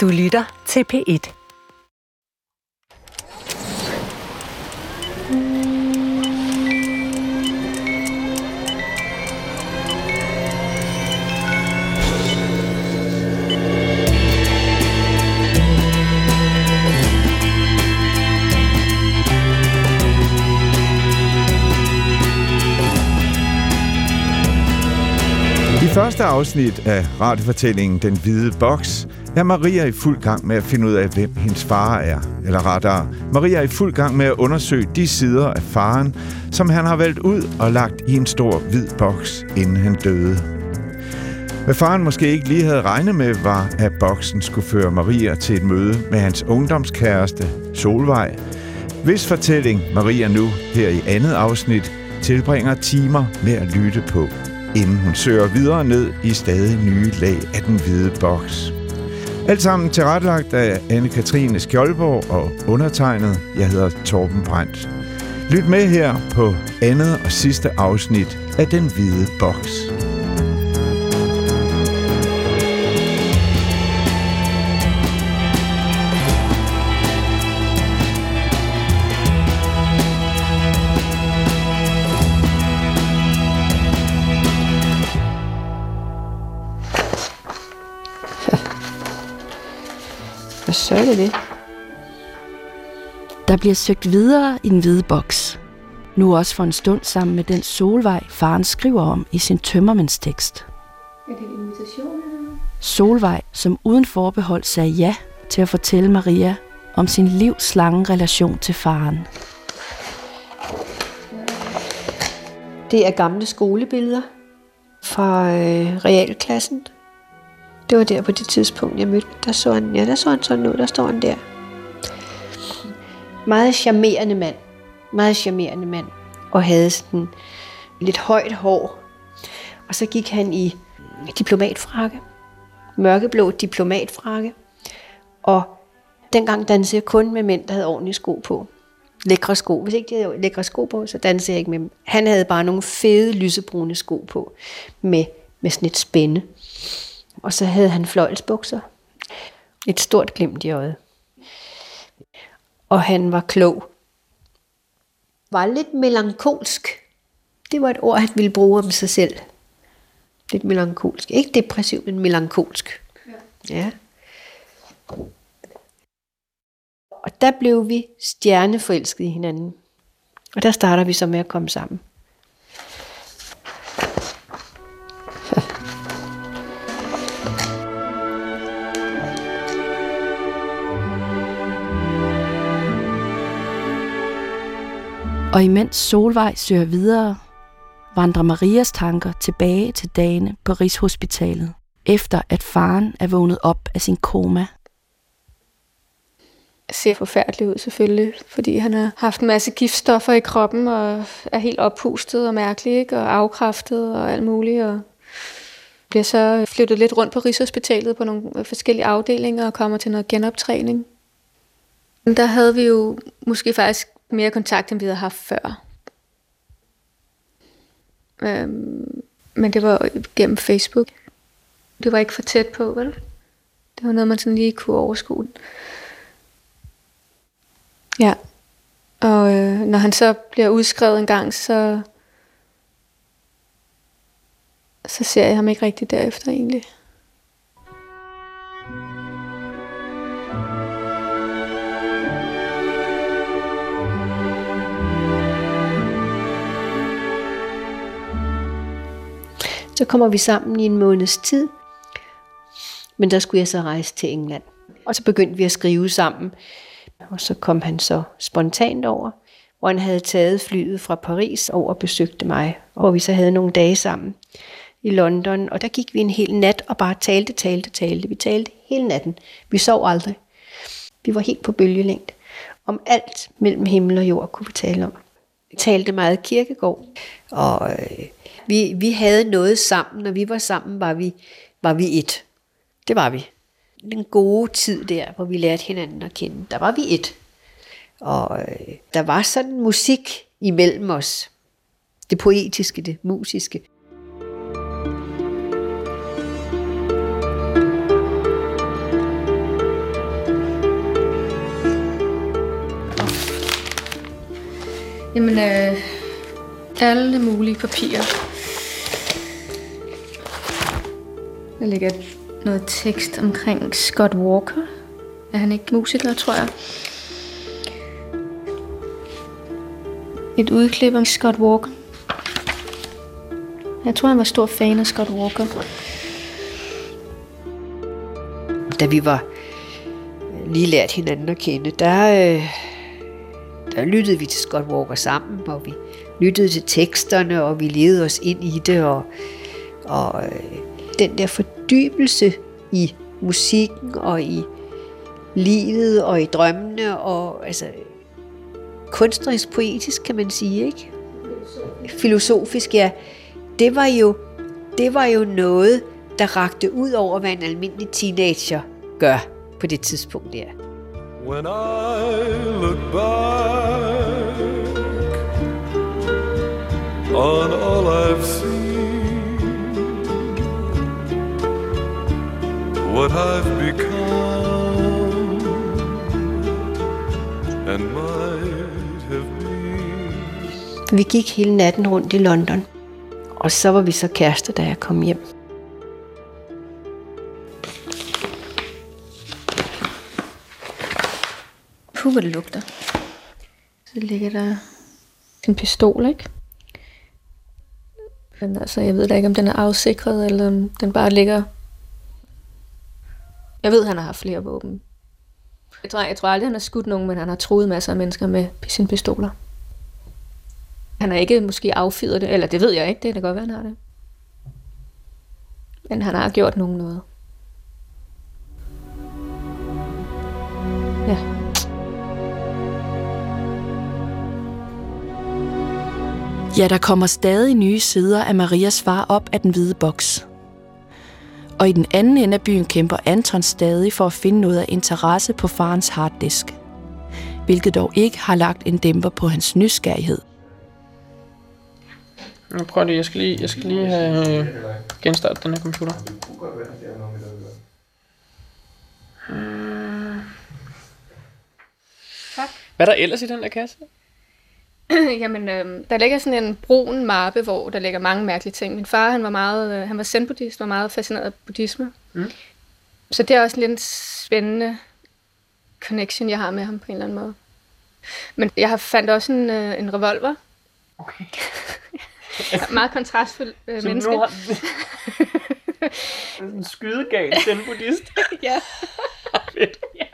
Du lytter til P1. Næste afsnit af radiofortællingen Den Hvide Boks er Maria i fuld gang med at finde ud af, hvem hendes far er. Eller rettere, Maria er i fuld gang med at undersøge de sider af faren, som han har valgt ud og lagt i en stor hvid boks, inden han døde. Hvad faren måske ikke lige havde regnet med, var, at boksen skulle føre Maria til et møde med hans ungdomskæreste, Solvej, hvis fortælling Maria nu her i andet afsnit tilbringer timer med at lytte på inden hun søger videre ned i stadig nye lag af den hvide boks. Alt sammen tilrettelagt af Anne-Katrine Skjoldborg og undertegnet. Jeg hedder Torben Brandt. Lyt med her på andet og sidste afsnit af Den Hvide Boks. Så er det det? Der bliver søgt videre i den hvide boks. Nu også for en stund sammen med den solvej, faren skriver om i sin tømmermændstekst. Er det en invitation Solvej, som uden forbehold sagde ja til at fortælle Maria om sin livs lange relation til faren. Det er gamle skolebilleder fra øh, realklassen. Det var der på det tidspunkt, jeg mødte. Der så han, ja, der så han sådan ud. Der står han der. Meget charmerende mand. Meget charmerende mand. Og havde sådan lidt højt hår. Og så gik han i diplomatfrakke. Mørkeblå diplomatfrakke. Og dengang dansede jeg kun med mænd, der havde ordentlige sko på. Lækre sko. Hvis ikke de havde lækre sko på, så dansede jeg ikke med dem. Han havde bare nogle fede, lysebrune sko på. Med, med sådan et spænde. Og så havde han fløjlsbukser. Et stort glimt i øjet. Og han var klog. Var lidt melankolsk. Det var et ord, han ville bruge om sig selv. Lidt melankolsk. Ikke depressiv, men melankolsk. Ja. ja. Og der blev vi stjerneforelskede i hinanden. Og der starter vi så med at komme sammen. Og imens Solvej søger videre, vandrer Marias tanker tilbage til dagene på Rigshospitalet, efter at faren er vågnet op af sin koma. ser forfærdelig ud selvfølgelig, fordi han har haft en masse giftstoffer i kroppen og er helt oppustet og mærkelig, ikke? og afkræftet og alt muligt. Og bliver så flyttet lidt rundt på Rigshospitalet på nogle forskellige afdelinger og kommer til noget genoptræning. Der havde vi jo måske faktisk mere kontakt, end vi havde haft før. Øhm, men det var gennem Facebook. Det var ikke for tæt på, vel? Det var noget, man sådan lige kunne overskue. Ja. Og øh, når han så bliver udskrevet en gang, så, så ser jeg ham ikke rigtig derefter egentlig. Så kommer vi sammen i en måneds tid. Men der skulle jeg så rejse til England. Og så begyndte vi at skrive sammen. Og så kom han så spontant over, hvor han havde taget flyet fra Paris over og besøgte mig. Og vi så havde nogle dage sammen i London. Og der gik vi en hel nat og bare talte, talte, talte. Vi talte hele natten. Vi sov aldrig. Vi var helt på bølgelængde. Om alt mellem himmel og jord kunne vi tale om. Vi talte meget kirkegård. Og øh, vi, vi havde noget sammen, når vi var sammen, var vi, var vi et. Det var vi. Den gode tid der, hvor vi lærte hinanden at kende, der var vi et. Og øh, der var sådan musik imellem os. Det poetiske, det musiske. Jamen, øh, alle mulige papirer Der ligger noget tekst omkring Scott Walker. Er han ikke musiker, tror jeg? Et udklip om Scott Walker. Jeg tror, han var stor fan af Scott Walker. Da vi var øh, lige lært hinanden at kende, der, øh, der lyttede vi til Scott Walker sammen, og vi lyttede til teksterne, og vi levede os ind i det, og, og øh, den der fordybelse i musikken og i livet og i drømmene og altså kunstnerisk poetisk kan man sige, ikke? Filosofisk, ja. Det var jo det var jo noget der rakte ud over hvad en almindelig teenager gør på det tidspunkt der. When I look back on all I've seen, what I've become, and might have been. Vi gik hele natten rundt i London, og så var vi så kærester, da jeg kom hjem. Puh, hvor det lugter. Så ligger der en pistol, ikke? Men altså, jeg ved da ikke, om den er afsikret, eller om den bare ligger... Jeg ved, at han har haft flere våben. Jeg tror, jeg tror aldrig, han har skudt nogen, men han har troet masser af mennesker med sine pistoler. Han har ikke måske affyret det, eller det ved jeg ikke, det kan godt være, han har det. Men han har gjort nogen noget. Ja. Ja, der kommer stadig nye sider af Marias far op af den hvide boks. Og i den anden ende af byen kæmper Anton stadig for at finde noget af interesse på farens harddisk. Hvilket dog ikke har lagt en dæmper på hans nysgerrighed. Jeg prøver lige, jeg skal lige, jeg skal lige have øh, genstartet den her computer. Tak. Hvad er der ellers i den der kasse? Jamen, øh, der ligger sådan en brun mappe, hvor der ligger mange mærkelige ting. Min far, han var meget, øh, han var zen-buddhist, var meget fascineret af buddhisme. Mm. Så det er også en lidt spændende connection, jeg har med ham på en eller anden måde. Men jeg har fandt også en, øh, en revolver. Okay. meget kontrastfuld øh, menneske. Har... en skydegal zen-buddhist. ja. Fedt. ja.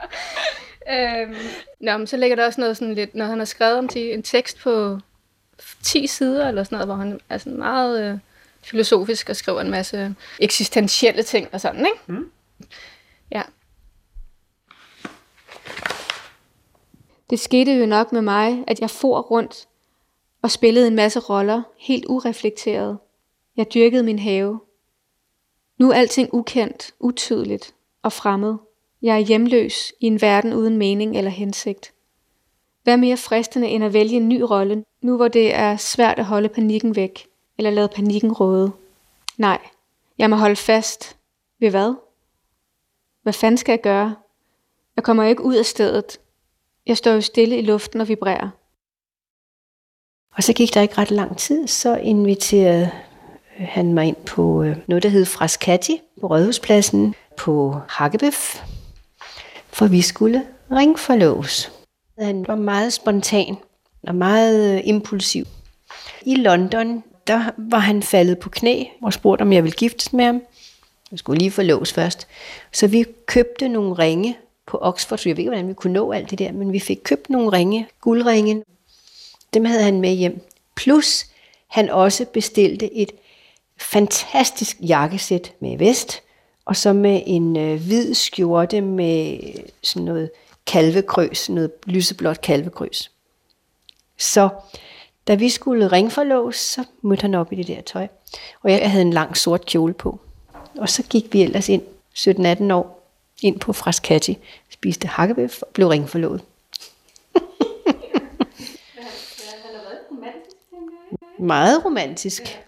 Øhm, nå, men så ligger der også noget sådan lidt, når han har skrevet om en tekst på 10 sider eller sådan noget, hvor han er sådan meget øh, filosofisk og skriver en masse eksistentielle ting og sådan, ikke? Mm. Ja. Det skete jo nok med mig, at jeg for rundt og spillede en masse roller, helt ureflekteret. Jeg dyrkede min have. Nu er alting ukendt, utydeligt og fremmed. Jeg er hjemløs i en verden uden mening eller hensigt. Hvad mere fristende end at vælge en ny rolle, nu hvor det er svært at holde panikken væk, eller lade panikken råde? Nej, jeg må holde fast. Ved hvad? Hvad fanden skal jeg gøre? Jeg kommer ikke ud af stedet. Jeg står jo stille i luften og vibrerer. Og så gik der ikke ret lang tid, så inviterede øh, han mig ind på øh, noget, der hed Frascati på Rådhuspladsen på Hakkebøf for vi skulle ringforlås. Han var meget spontan og meget øh, impulsiv. I London, der var han faldet på knæ og spurgte, om jeg ville giftes med ham. Jeg skulle lige forlås først. Så vi købte nogle ringe på Oxford, så jeg ved ikke, hvordan vi kunne nå alt det der, men vi fik købt nogle ringe, guldringe. Dem havde han med hjem. Plus, han også bestilte et fantastisk jakkesæt med vest, og så med en øh, hvid skjorte med sådan noget kalvekrøs, noget lyseblåt kalvekrøs. Så da vi skulle ringforlås, så mødte han op i det der tøj. Og jeg havde en lang sort kjole på. Og så gik vi ellers ind, 17-18 år, ind på Fraskati, spiste hakkebøf og blev ringforlået. Meget romantisk.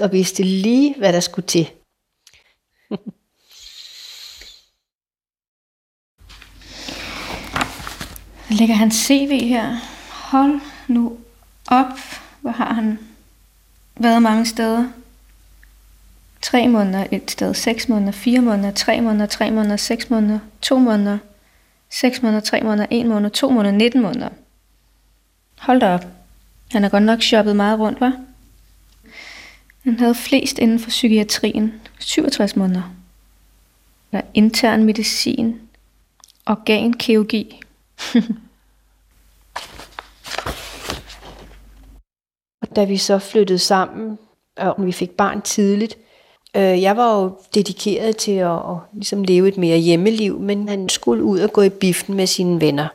Og vidste lige, hvad der skulle til. Der ligger hans CV her. Hold nu op. Hvor har han været mange steder. Tre måneder et sted, seks måneder, fire måneder, tre måneder, tre måneder, seks måneder, to måneder, seks måneder, tre måneder, en måned, to måneder, 19 måneder. Hold da op. Han har godt nok shoppet meget rundt, var? Han havde flest inden for psykiatrien. 67 måneder. Der er intern medicin. Organkirurgi. Og da vi så flyttede sammen, og vi fik barn tidligt, øh, jeg var jo dedikeret til at, at ligesom leve et mere hjemmeliv, men han skulle ud og gå i biffen med sine venner.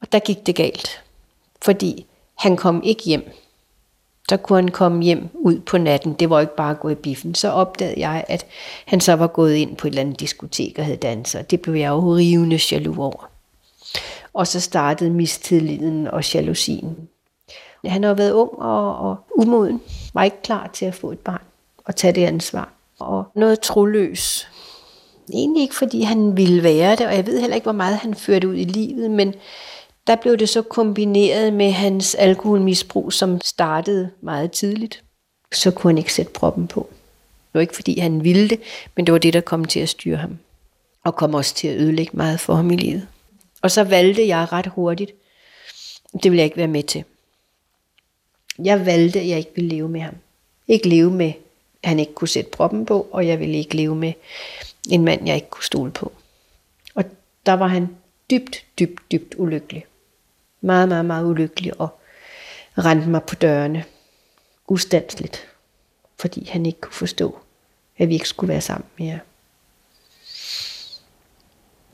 Og der gik det galt, fordi han kom ikke hjem der kunne han komme hjem ud på natten. Det var ikke bare at gå i biffen. Så opdagede jeg, at han så var gået ind på et eller andet diskotek og havde danset. Det blev jeg jo rivende jaloux over. Og så startede mistilliden og jalousien. Han har været ung og, og umoden, var ikke klar til at få et barn og tage det ansvar. Og noget troløs. Egentlig ikke fordi han ville være det, og jeg ved heller ikke, hvor meget han førte ud i livet, men der blev det så kombineret med hans alkoholmisbrug, som startede meget tidligt. Så kunne han ikke sætte proppen på. Det var ikke fordi han ville det, men det var det, der kom til at styre ham. Og kom også til at ødelægge meget for ham i livet. Og så valgte jeg ret hurtigt, det vil jeg ikke være med til. Jeg valgte, at jeg ikke ville leve med ham. Ikke leve med, at han ikke kunne sætte proppen på, og jeg ville ikke leve med en mand, jeg ikke kunne stole på. Og der var han dybt, dybt, dybt ulykkelig. Meget, meget, meget ulykkelig og rendte mig på dørene ustandsligt, fordi han ikke kunne forstå, at vi ikke skulle være sammen mere.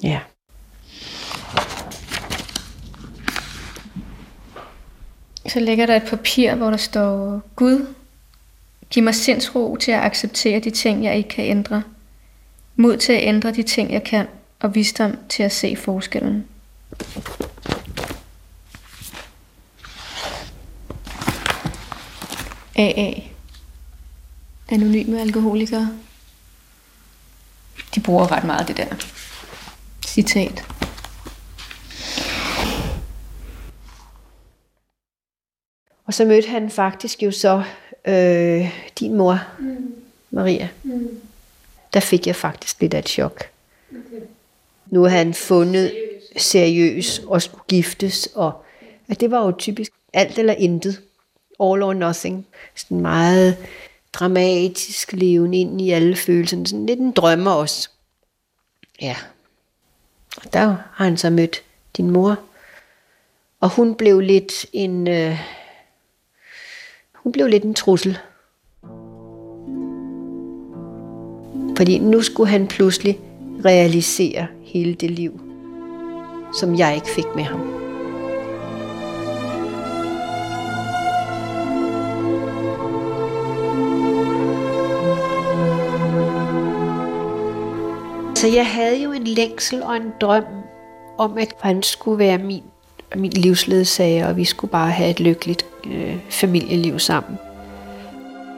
Ja. Så ligger der et papir, hvor der står, Gud, giv mig sindsro til at acceptere de ting, jeg ikke kan ændre. Mod til at ændre de ting, jeg kan, og visdom til at se forskellen. AA. Anonyme alkoholikere. De bruger ret meget det der citat. Og så mødte han faktisk jo så øh, din mor, mm. Maria. Mm. Der fik jeg faktisk lidt af et chok. Okay. Nu har han fundet seriøs og skulle giftes, og at det var jo typisk alt eller intet. All or nothing. Sådan meget dramatisk leven ind i alle følelserne. Sådan lidt en drømmer også. Ja. Og der har han så mødt din mor. Og hun blev lidt en... Øh, hun blev lidt en trussel. Fordi nu skulle han pludselig realisere hele det liv, som jeg ikke fik med ham. Altså jeg havde jo en længsel og en drøm om, at han skulle være min, min livsledsager, og vi skulle bare have et lykkeligt øh, familieliv sammen.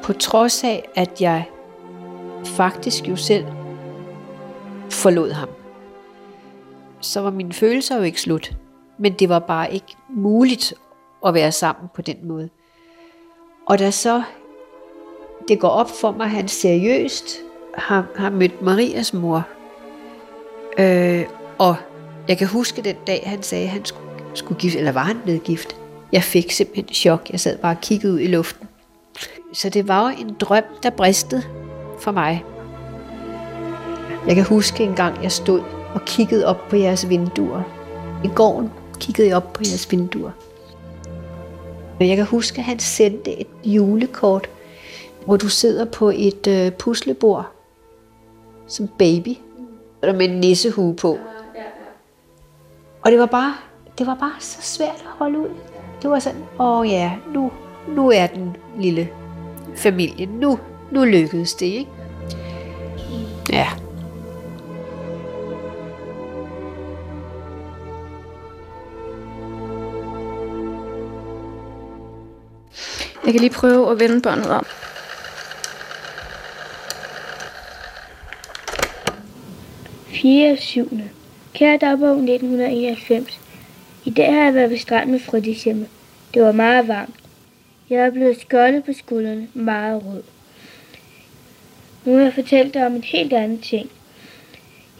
På trods af, at jeg faktisk jo selv forlod ham, så var mine følelser jo ikke slut. Men det var bare ikke muligt at være sammen på den måde. Og da så det går op for mig, at han seriøst har, har mødt Marias mor. Øh, og jeg kan huske den dag, han sagde, at han skulle, skulle gift, eller var han blevet gift. Jeg fik simpelthen chok. Jeg sad bare og kiggede ud i luften. Så det var jo en drøm, der bristede for mig. Jeg kan huske en gang, jeg stod og kiggede op på jeres vinduer. I gården kiggede jeg op på jeres vinduer. Jeg kan huske, at han sendte et julekort, hvor du sidder på et øh, puslebord som baby, og der med en nissehue på. Og det var bare, det var bare så svært at holde ud. Det var sådan, åh ja, nu, nu er den lille familie, nu, nu lykkedes det, ikke? Ja. Jeg kan lige prøve at vende båndet om. Fjerde syvende. Kære dagbog 1991. I dag har jeg været ved stranden med frødecember. Det var meget varmt. Jeg er blevet skoldet på skuldrene, meget rød. Nu vil jeg fortælle dig om en helt anden ting.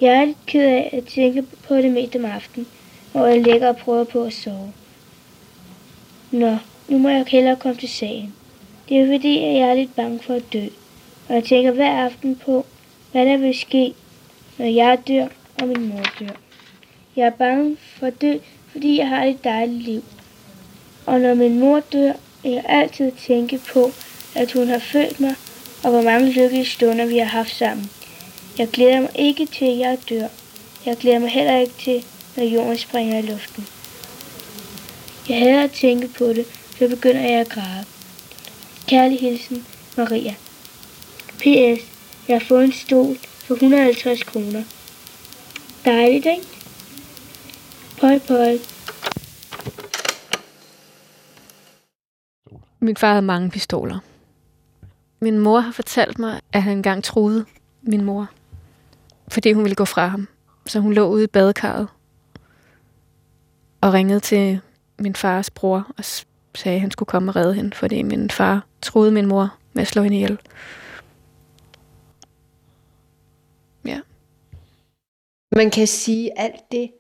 Jeg er lidt ked af at tænke på det mest om aftenen, hvor jeg ligger og prøver på at sove. Nå, nu må jeg hellere komme til sagen. Det er fordi, at jeg er lidt bange for at dø. Og jeg tænker hver aften på, hvad der vil ske, når jeg dør og min mor dør. Jeg er bange for at dø, fordi jeg har et dejligt liv. Og når min mor dør, vil jeg altid tænke på, at hun har født mig, og hvor mange lykkelige stunder vi har haft sammen. Jeg glæder mig ikke til, at jeg dør. Jeg glæder mig heller ikke til, når jorden springer i luften. Jeg hader at tænke på det, så begynder jeg at græde. Kærlig hilsen, Maria. P.S. Jeg har fået en stol for 150 kroner. Dejligt, ikke? Pøj, pøj. Min far havde mange pistoler. Min mor har fortalt mig, at han engang troede min mor, fordi hun ville gå fra ham. Så hun lå ude i badekarret og ringede til min fars bror og sagde, at han skulle komme og redde hende, fordi min far troede min mor med at slå hende ihjel. Ja. Man kan sige, at alt det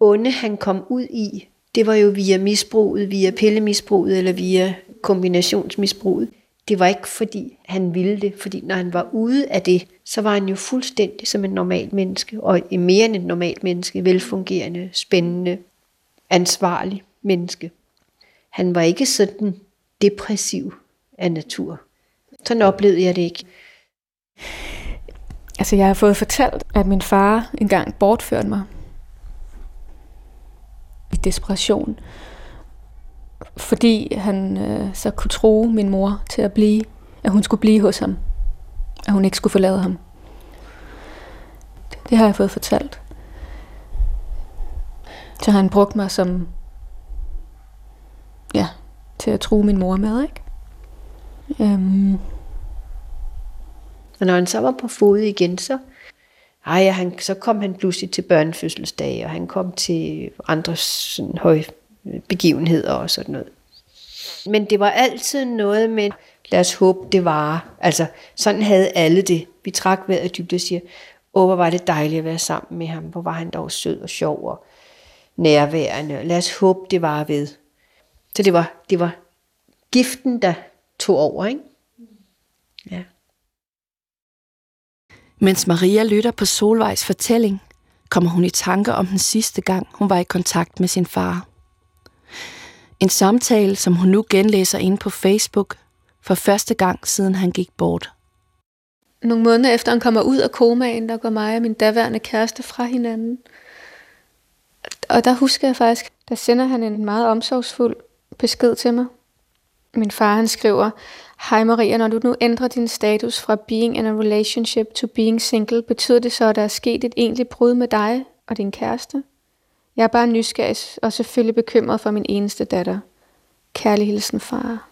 onde, han kom ud i, det var jo via misbruget, via pillemisbruget eller via kombinationsmisbruget. Det var ikke fordi, han ville det, fordi når han var ude af det, så var han jo fuldstændig som en normal menneske, og mere end et normalt menneske, velfungerende, spændende, ansvarlig menneske. Han var ikke sådan depressiv af natur. Sådan oplevede jeg det ikke. Altså, jeg har fået fortalt, at min far engang bortførte mig. I desperation. Fordi han øh, så kunne tro min mor til at blive, at hun skulle blive hos ham. At hun ikke skulle forlade ham. Det har jeg fået fortalt. Så han brugte mig som, ja, til at tro min mor med, ikke? Øhm, og når han så var på fod igen, så, ej, han, så kom han pludselig til børnefødselsdage, og han kom til andre sådan, høje begivenheder og sådan noget. Men det var altid noget med, lad os håbe, det var. Altså, sådan havde alle det. Vi trak vejret dybt og siger, åh, hvor var det dejligt at være sammen med ham. Hvor var han dog sød og sjov og nærværende. Lad os håbe, det var ved. Så det var, det var giften, der tog over, ikke? Ja. Mens Maria lytter på Solvejs fortælling, kommer hun i tanke om den sidste gang, hun var i kontakt med sin far. En samtale, som hun nu genlæser inde på Facebook for første gang, siden han gik bort. nogle måneder efter han kommer ud af komaen, der går mig og min daværende kæreste fra hinanden. Og der husker jeg faktisk, der sender han en meget omsorgsfuld besked til mig. Min far han skriver, Hej Maria, når du nu ændrer din status fra being in a relationship to being single, betyder det så, at der er sket et egentligt brud med dig og din kæreste? Jeg er bare nysgerrig og selvfølgelig bekymret for min eneste datter. Kærlig hilsen, far.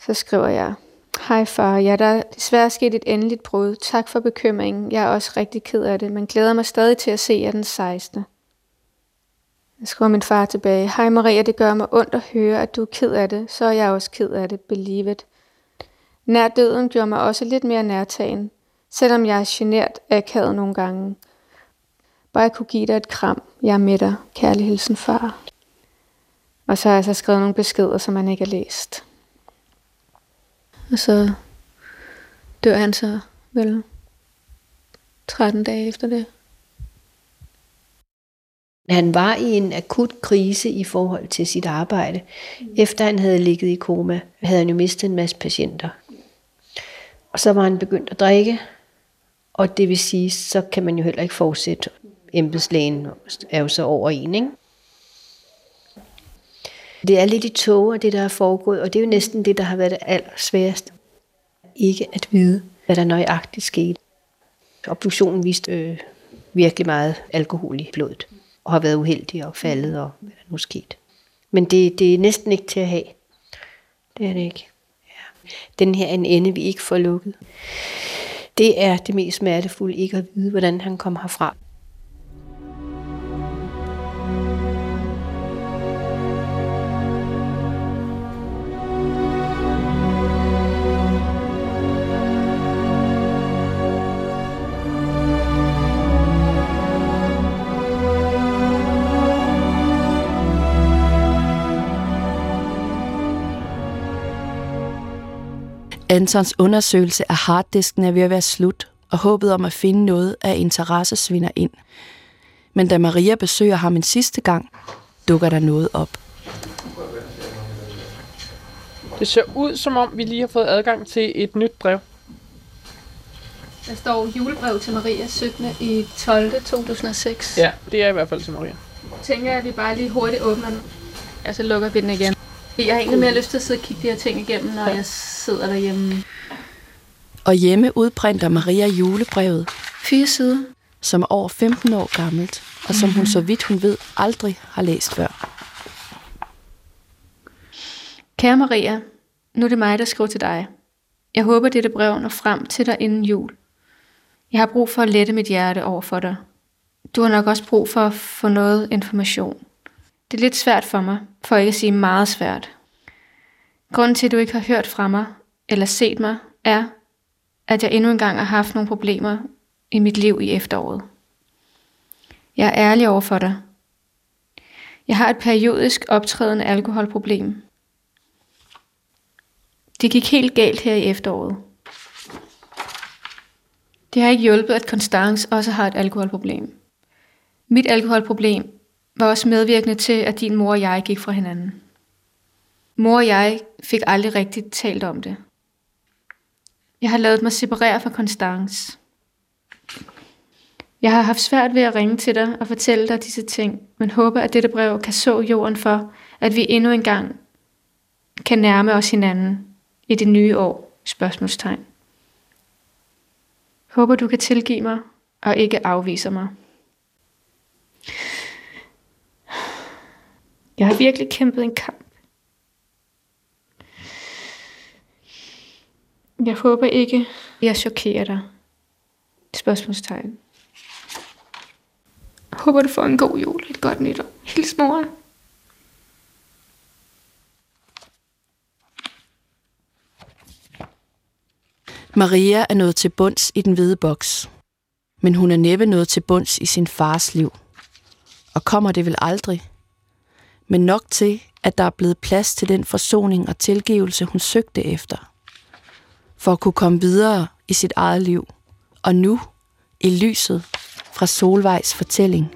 Så skriver jeg, Hej far, ja, der er desværre sket et endeligt brud. Tak for bekymringen. Jeg er også rigtig ked af det, men glæder mig stadig til at se jer den 16. Jeg skriver min far tilbage. Hej Maria, det gør mig ondt at høre, at du er ked af det. Så er jeg også ked af det. Believe it. Nær døden gjorde mig også lidt mere nærtagen. Selvom jeg er genert akavet nogle gange. Bare jeg kunne give dig et kram. Jeg er med dig. Kærlig hilsen, far. Og så har jeg så skrevet nogle beskeder, som han ikke har læst. Og så dør han så vel 13 dage efter det. Han var i en akut krise i forhold til sit arbejde. Efter han havde ligget i koma, havde han jo mistet en masse patienter. Og så var han begyndt at drikke, og det vil sige, så kan man jo heller ikke fortsætte. Embedslægen er jo så over en, ikke? Det er lidt i tåger, det der er foregået, og det er jo næsten det, der har været det allersværeste. Ikke at vide, hvad der nøjagtigt skete. Obduktionen viste øh, virkelig meget alkohol i blodet, og har været uheldig og faldet, og hvad der nu skete. Men det, det er næsten ikke til at have. Det er det ikke. Ja. Den her en ende, vi ikke får lukket. Det er det mest smertefulde, ikke at vide, hvordan han kom herfra. Antons undersøgelse af harddisken er ved at være slut, og håbet om at finde noget af interesse svinder ind. Men da Maria besøger ham en sidste gang, dukker der noget op. Det ser ud, som om vi lige har fået adgang til et nyt brev. Der står julebrev til Maria 17. i 12. 2006. Ja, det er i hvert fald til Maria. tænker jeg, at vi bare lige hurtigt åbner den. Og så lukker vi den igen. Jeg har egentlig mere lyst til at sidde og kigge de her ting igennem, når jeg sidder derhjemme. Og hjemme udprinter Maria julebrevet, Fire sider. som er over 15 år gammelt, og som hun så vidt hun ved aldrig har læst før. Kære Maria, nu er det mig, der skriver til dig. Jeg håber, dette brev når frem til dig inden jul. Jeg har brug for at lette mit hjerte over for dig. Du har nok også brug for at få noget information. Det er lidt svært for mig, for ikke at sige meget svært. Grunden til, at du ikke har hørt fra mig eller set mig, er, at jeg endnu engang har haft nogle problemer i mit liv i efteråret. Jeg er ærlig over for dig. Jeg har et periodisk optrædende alkoholproblem, det gik helt galt her i efteråret. Det har ikke hjulpet, at Constance også har et alkoholproblem. Mit alkoholproblem var også medvirkende til, at din mor og jeg gik fra hinanden. Mor og jeg fik aldrig rigtigt talt om det. Jeg har lavet mig separere fra Constance. Jeg har haft svært ved at ringe til dig og fortælle dig disse ting, men håber, at dette brev kan så jorden for, at vi endnu en gang kan nærme os hinanden i det nye år? Spørgsmålstegn. Håber du kan tilgive mig og ikke afvise mig. Jeg har virkelig kæmpet en kamp. Jeg håber ikke, jeg chokerer dig. Spørgsmålstegn. Håber du får en god jul og et godt nytår. Hils mor. Maria er nået til bunds i den hvide boks. Men hun er næppe nået til bunds i sin fars liv. Og kommer det vel aldrig. Men nok til, at der er blevet plads til den forsoning og tilgivelse, hun søgte efter. For at kunne komme videre i sit eget liv. Og nu, i lyset fra Solvejs fortælling.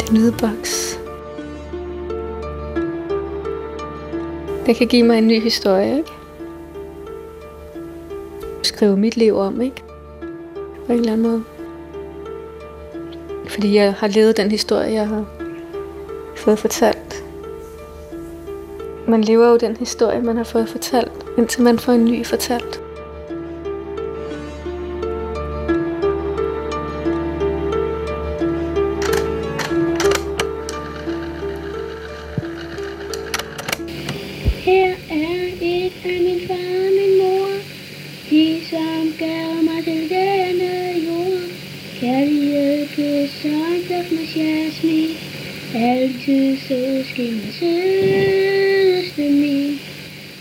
Den lydboks. Den Det kan give mig en ny historie, ikke? Skrive mit liv om, ikke? På en eller anden måde. Fordi jeg har levet den historie, jeg har fået fortalt. Man lever jo den historie, man har fået fortalt, indtil man får en ny fortalt. Kærlighed, kys og en med jasmin, altid så skinner sødeste min.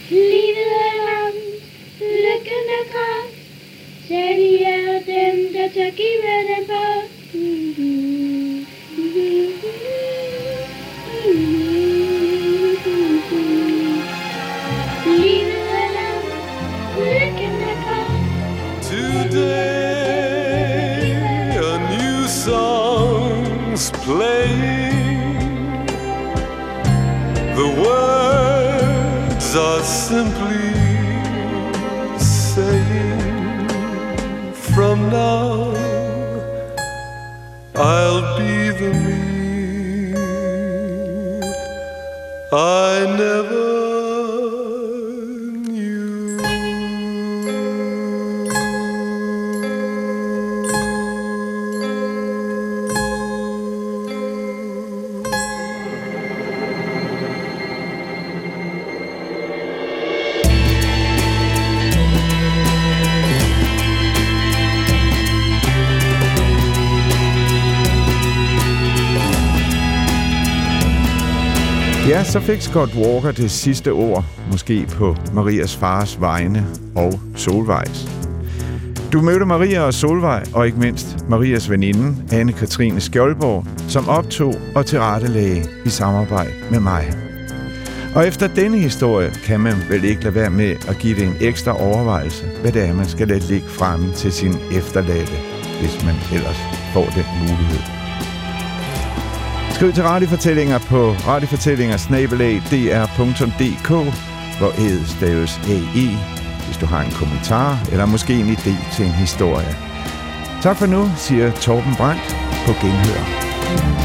Livet er langt, lykken er kort, særlig er dem, der tør give den simply saying, From now, I'll be the me I never Ja, så fik Scott Walker det sidste ord, måske på Marias fars vegne og Solvejs. Du mødte Maria og Solvej, og ikke mindst Marias veninde, Anne-Katrine Skjoldborg, som optog og tilrettelagde i samarbejde med mig. Og efter denne historie kan man vel ikke lade være med at give det en ekstra overvejelse, hvad det er, man skal lade ligge fremme til sin efterladte, hvis man ellers får den mulighed. Skriv til radiofortællinger på radiofortællinger.dr.dk, hvor æd staves AE, hvis du har en kommentar eller måske en idé til en historie. Tak for nu, siger Torben Brandt på Genhør.